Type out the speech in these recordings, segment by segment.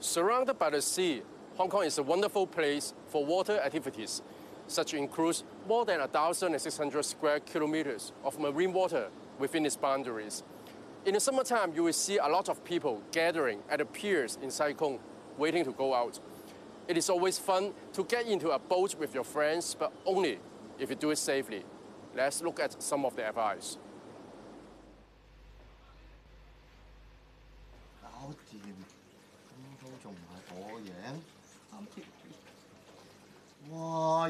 Surrounded by the sea, Hong Kong is a wonderful place for water activities. Such includes more than 1,600 square kilometers of marine water within its boundaries. In the summertime, you will see a lot of people gathering at the piers in Sai Kung waiting to go out. It is always fun to get into a boat with your friends, but only if you do it safely. Let's look at some of the advice. Wow,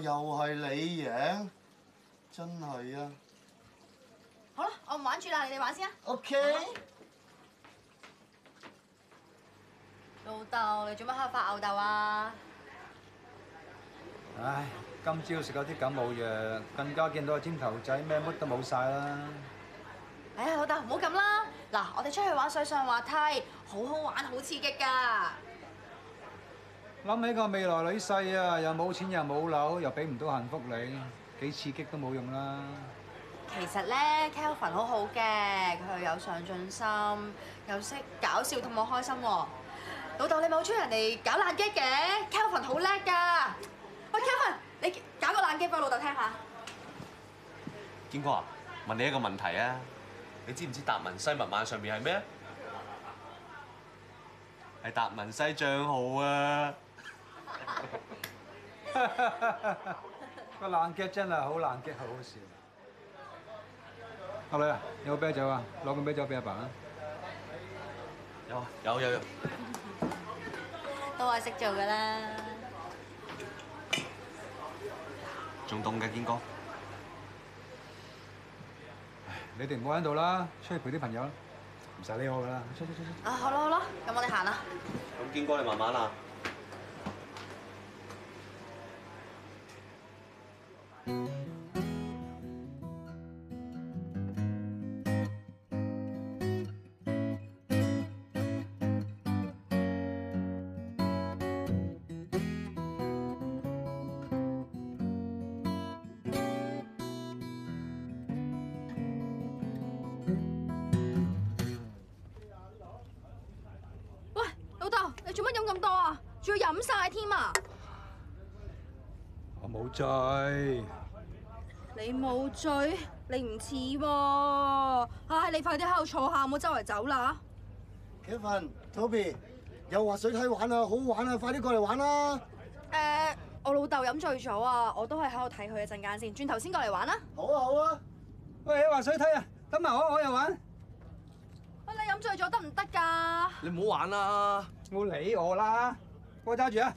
老豆，你做乜喺度發牛豆啊？唉，今朝食咗啲感冒藥，更加見到個尖頭仔，咩乜都冇晒啦！哎呀，老豆唔好咁啦，嗱，我哋出去玩水上滑梯，好好玩，好刺激㗎！諗起個未來女婿啊，又冇錢，又冇樓，又俾唔到幸福你，幾刺激都冇用啦！其實咧 k e l v i n 好好嘅，佢有上進心，又識搞笑，同我開心喎。老豆，你冇出人嚟搞烂激嘅，Kevin 好叻噶。喂，Kevin，你搞个烂激俾老豆听下。健哥啊，问你一个问题啊，你知唔知达文西密码上面系咩系达文西账号啊。个烂激真系好冷激，好笑。阿女啊，有啤酒啊，攞个啤酒俾阿爸啊。有，有，有，有。都系識做噶啦，仲凍嘅堅哥，你哋好喺度啦，出去陪啲朋友啦，唔使理我噶啦，出出出出。啊好啦好啦，咁我哋行啦，咁堅哥你慢慢啊。多啊，仲要饮晒添啊！我冇醉，你冇醉，你唔似喎。唉，你快啲喺度坐下，唔好周围走啦。Kevin、t o b y 有滑水梯玩啊，好玩啊，快啲过嚟玩啦。诶，我老豆饮醉咗啊，我都系喺度睇佢一阵间先，转头先过嚟玩啦。好啊，好啊，喂，你滑水梯啊，等埋我，我又玩。醉咗得唔得噶？你唔好玩啦，唔好理我啦，我揸住啊！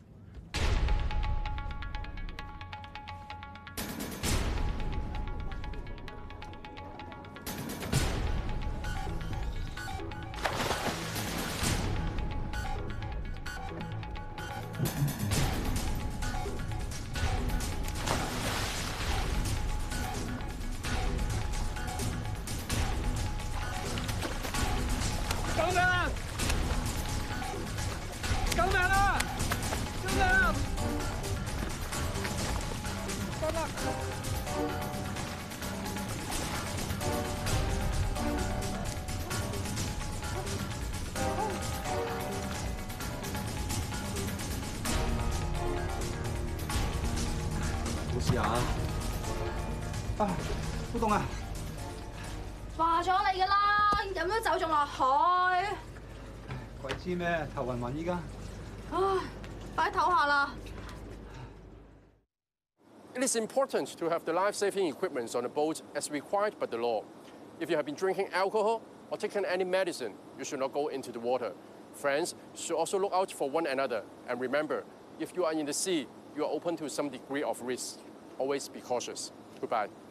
試下啊！好公啊，話咗你噶啦，飲咗酒仲落海，鬼知咩？頭暈暈依家。唉，擺頭下啦。It is important to have the life-saving equipments on the boat as required by the law. If you have been drinking alcohol or taken any medicine, you should not go into the water. Friends should also look out for one another and remember, if you are in the sea, you are open to some degree of risk. always be cautious. Goodbye.